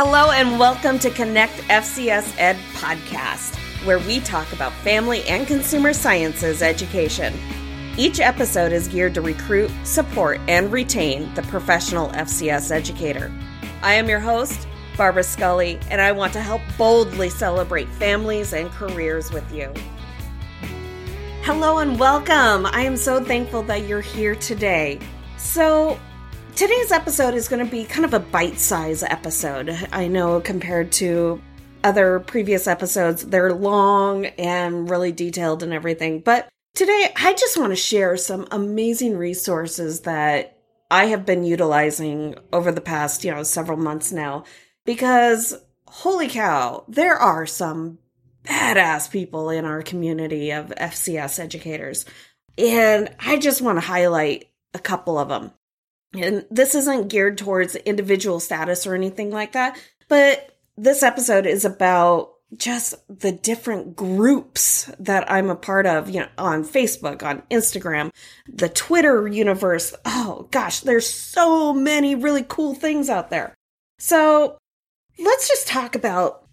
Hello, and welcome to Connect FCS Ed podcast, where we talk about family and consumer sciences education. Each episode is geared to recruit, support, and retain the professional FCS educator. I am your host, Barbara Scully, and I want to help boldly celebrate families and careers with you. Hello and welcome. I am so thankful that you're here today. So, today's episode is going to be kind of a bite size episode. I know compared to other previous episodes, they're long and really detailed and everything. But today, I just want to share some amazing resources that I have been utilizing over the past, you know, several months now because holy cow, there are some badass people in our community of FCS educators. And I just want to highlight a couple of them. And this isn't geared towards individual status or anything like that, but this episode is about just the different groups that I'm a part of, you know, on Facebook, on Instagram, the Twitter universe. Oh gosh, there's so many really cool things out there. So let's just talk about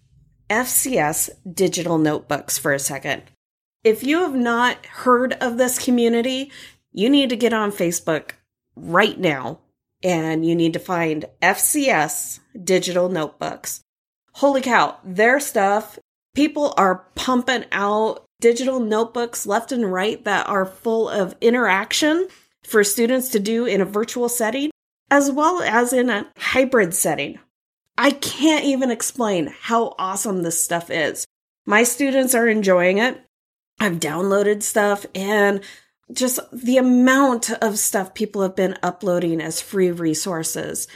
FCS digital notebooks for a second. If you have not heard of this community, you need to get on Facebook right now and you need to find FCS digital notebooks. Holy cow, their stuff, people are pumping out digital notebooks left and right that are full of interaction for students to do in a virtual setting as well as in a hybrid setting. I can't even explain how awesome this stuff is. My students are enjoying it. I've downloaded stuff and just the amount of stuff people have been uploading as free resources.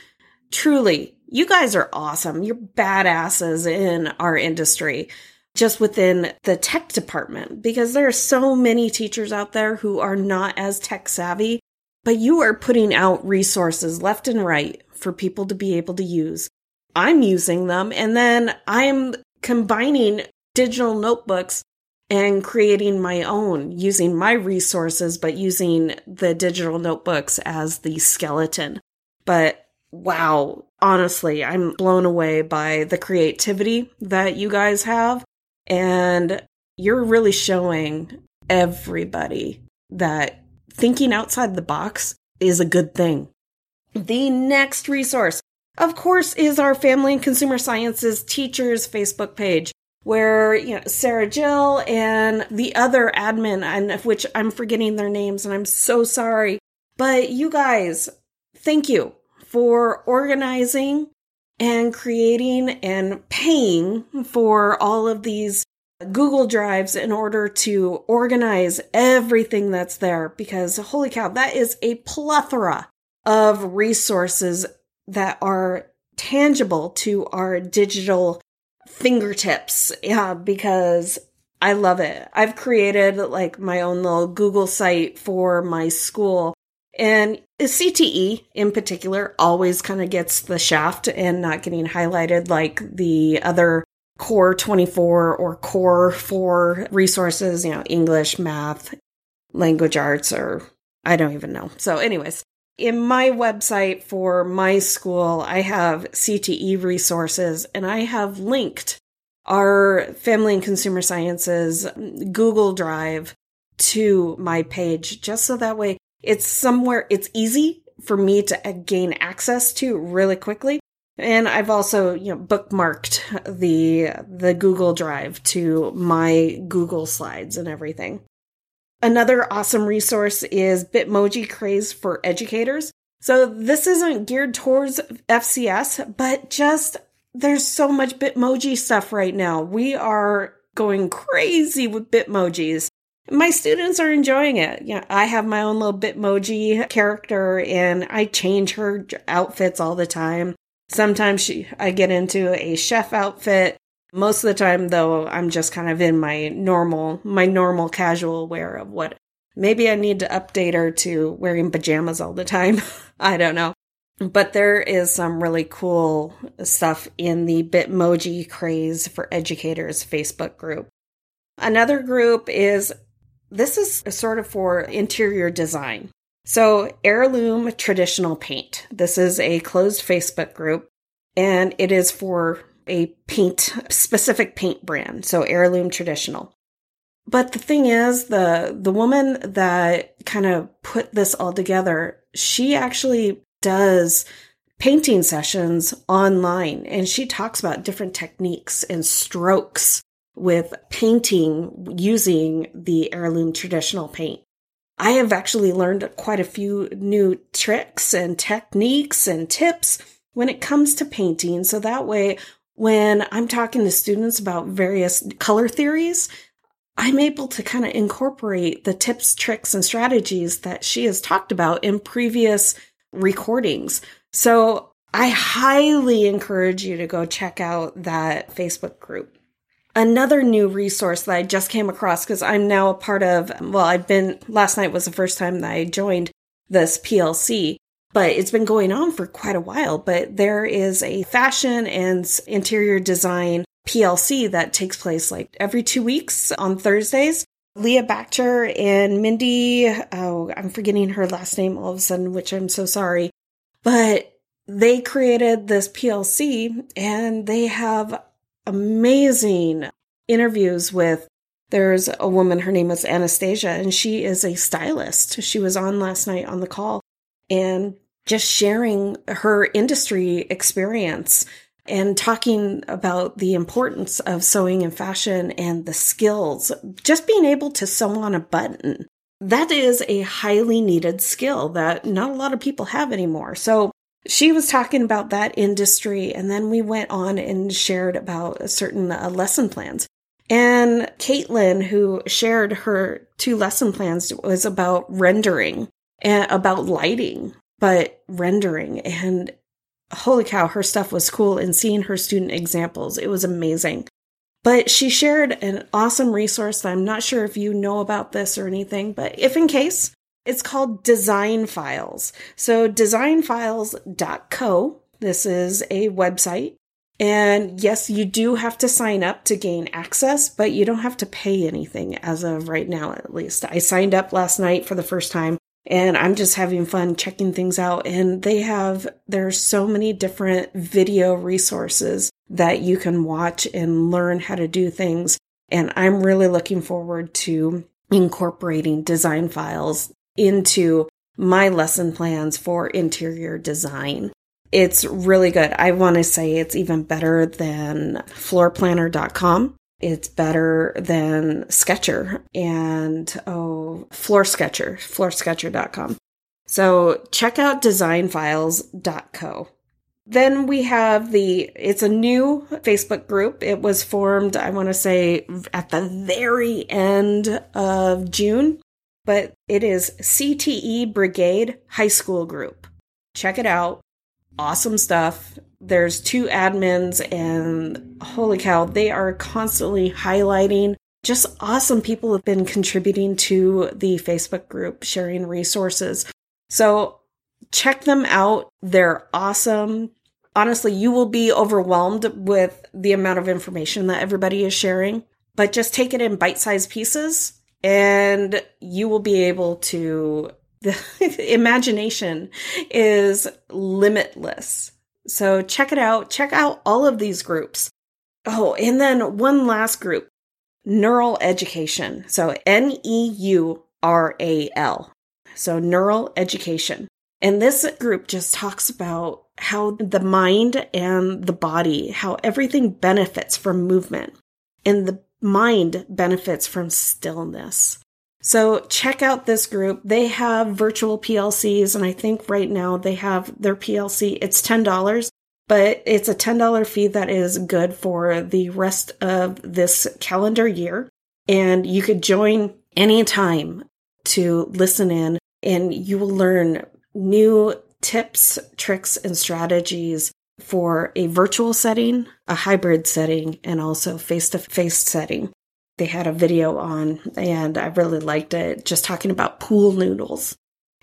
Truly, you guys are awesome. You're badasses in our industry, just within the tech department, because there are so many teachers out there who are not as tech savvy, but you are putting out resources left and right for people to be able to use. I'm using them and then I'm combining digital notebooks and creating my own using my resources, but using the digital notebooks as the skeleton. But wow, honestly, I'm blown away by the creativity that you guys have. And you're really showing everybody that thinking outside the box is a good thing. The next resource, of course, is our Family and Consumer Sciences Teachers Facebook page where you know Sarah Jill and the other admin, and of which I'm forgetting their names, and I'm so sorry. But you guys, thank you for organizing and creating and paying for all of these Google Drives in order to organize everything that's there because holy cow, that is a plethora of resources that are tangible to our digital fingertips. Yeah, because I love it. I've created like my own little Google site for my school. And CTE in particular always kind of gets the shaft and not getting highlighted like the other core 24 or core 4 resources, you know, English, math, language arts, or I don't even know. So, anyways, in my website for my school, I have CTE resources and I have linked our Family and Consumer Sciences Google Drive to my page just so that way it's somewhere it's easy for me to uh, gain access to really quickly. And I've also, you know, bookmarked the the Google Drive to my Google slides and everything. Another awesome resource is Bitmoji Craze for Educators. So this isn't geared towards FCS, but just there's so much Bitmoji stuff right now. We are going crazy with Bitmojis. My students are enjoying it. Yeah, I have my own little Bitmoji character and I change her outfits all the time. Sometimes she, I get into a chef outfit. Most of the time though, I'm just kind of in my normal, my normal casual wear of what maybe I need to update her to wearing pajamas all the time. I don't know. But there is some really cool stuff in the Bitmoji Craze for Educators Facebook group. Another group is this is sort of for interior design. So, Heirloom Traditional Paint. This is a closed Facebook group and it is for a paint specific paint brand, so heirloom traditional. But the thing is, the the woman that kind of put this all together, she actually does painting sessions online and she talks about different techniques and strokes with painting using the heirloom traditional paint. I have actually learned quite a few new tricks and techniques and tips when it comes to painting. So that way, when I'm talking to students about various color theories, I'm able to kind of incorporate the tips, tricks, and strategies that she has talked about in previous recordings. So I highly encourage you to go check out that Facebook group. Another new resource that I just came across because I'm now a part of, well, I've been, last night was the first time that I joined this PLC, but it's been going on for quite a while. But there is a fashion and interior design PLC that takes place like every two weeks on Thursdays. Leah Bachter and Mindy, oh, I'm forgetting her last name all of a sudden, which I'm so sorry. But they created this PLC and they have amazing interviews with there's a woman her name is Anastasia and she is a stylist. She was on last night on the call and just sharing her industry experience and talking about the importance of sewing and fashion and the skills, just being able to sew on a button. That is a highly needed skill that not a lot of people have anymore. So she was talking about that industry, and then we went on and shared about certain uh, lesson plans. And Caitlin, who shared her two lesson plans, was about rendering about lighting, but rendering. And holy cow, her stuff was cool. And seeing her student examples, it was amazing. But she shared an awesome resource that I'm not sure if you know about this or anything, but if in case, it's called Design Files. So designfiles.co. This is a website. And yes, you do have to sign up to gain access, but you don't have to pay anything as of right now, at least. I signed up last night for the first time and I'm just having fun checking things out. And they have, there's so many different video resources that you can watch and learn how to do things. And I'm really looking forward to incorporating design files into my lesson plans for interior design. It's really good. I want to say it's even better than floorplanner.com. It's better than Sketcher and oh, Floor Sketcher, floorsketcher.com. So check out designfiles.co. Then we have the, it's a new Facebook group. It was formed, I want to say, at the very end of June but it is CTE Brigade High School Group. Check it out. Awesome stuff. There's two admins, and holy cow, they are constantly highlighting just awesome people have been contributing to the Facebook group, sharing resources. So check them out. They're awesome. Honestly, you will be overwhelmed with the amount of information that everybody is sharing, but just take it in bite sized pieces and you will be able to the imagination is limitless. So check it out. Check out all of these groups. Oh, and then one last group, Neural Education. So N E U R A L. So Neural Education. And this group just talks about how the mind and the body, how everything benefits from movement. And the mind benefits from stillness. So check out this group. They have virtual PLCs, and I think right now they have their PLC. It's $10, but it's a $10 fee that is good for the rest of this calendar year. And you could join anytime to listen in, and you will learn new tips, tricks, and strategies for a virtual setting, a hybrid setting, and also face to face setting. They had a video on, and I really liked it, just talking about pool noodles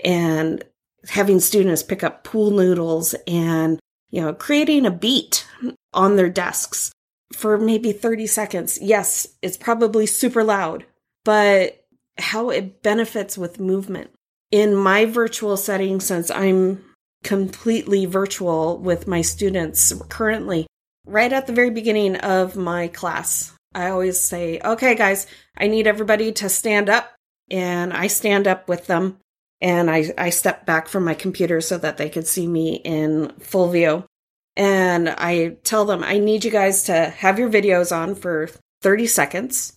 and having students pick up pool noodles and, you know, creating a beat on their desks for maybe 30 seconds. Yes, it's probably super loud, but how it benefits with movement. In my virtual setting, since I'm completely virtual with my students currently. Right at the very beginning of my class, I always say, okay, guys, I need everybody to stand up. And I stand up with them and I, I step back from my computer so that they could see me in full view. And I tell them, I need you guys to have your videos on for 30 seconds.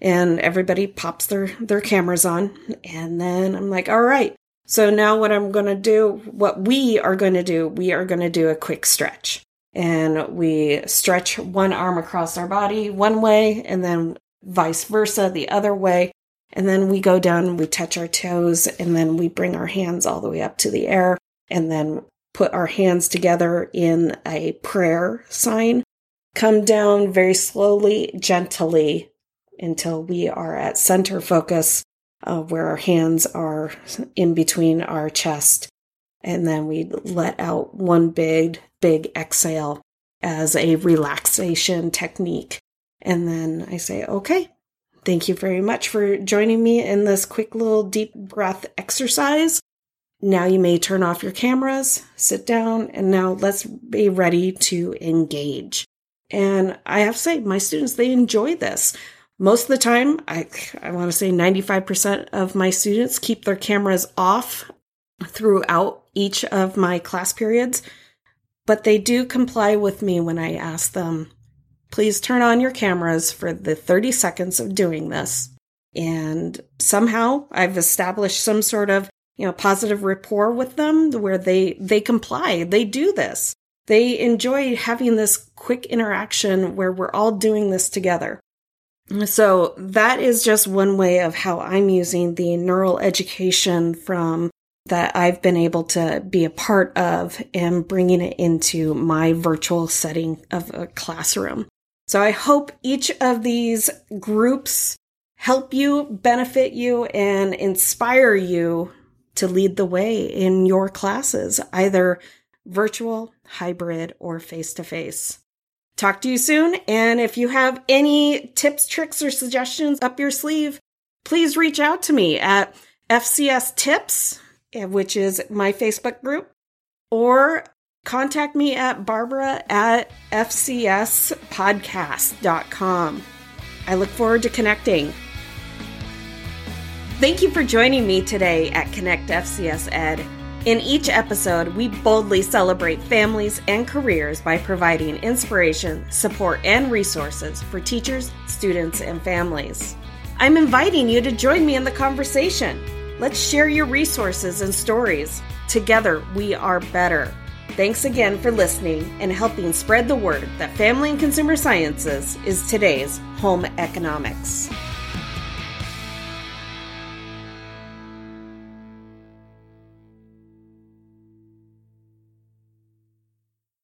And everybody pops their, their cameras on. And then I'm like, all right. So now what I'm going to do, what we are going to do, we are going to do a quick stretch. And we stretch one arm across our body one way and then vice versa the other way. And then we go down, we touch our toes, and then we bring our hands all the way up to the air and then put our hands together in a prayer sign. Come down very slowly, gently until we are at center focus, uh, where our hands are in between our chest. And then we let out one big, big exhale as a relaxation technique. And then I say, okay, thank you very much for joining me in this quick little deep breath exercise. Now you may turn off your cameras, sit down, and now let's be ready to engage. And I have to say, my students, they enjoy this. Most of the time, I, I want to say 95% of my students keep their cameras off throughout each of my class periods, but they do comply with me when I ask them, please turn on your cameras for the 30 seconds of doing this. And somehow I've established some sort of you know positive rapport with them where they they comply. They do this. They enjoy having this quick interaction where we're all doing this together. So that is just one way of how i'm using the neural education from that i've been able to be a part of and bringing it into my virtual setting of a classroom so i hope each of these groups help you benefit you and inspire you to lead the way in your classes, either virtual, hybrid, or face to face. Talk to you soon. And if you have any tips, tricks, or suggestions up your sleeve, please reach out to me at FCS Tips, which is my Facebook group, or contact me at barbara at fcspodcast.com. I look forward to connecting. Thank you for joining me today at Connect FCS Ed. In each episode, we boldly celebrate families and careers by providing inspiration, support, and resources for teachers, students, and families. I'm inviting you to join me in the conversation. Let's share your resources and stories. Together, we are better. Thanks again for listening and helping spread the word that family and consumer sciences is today's home economics.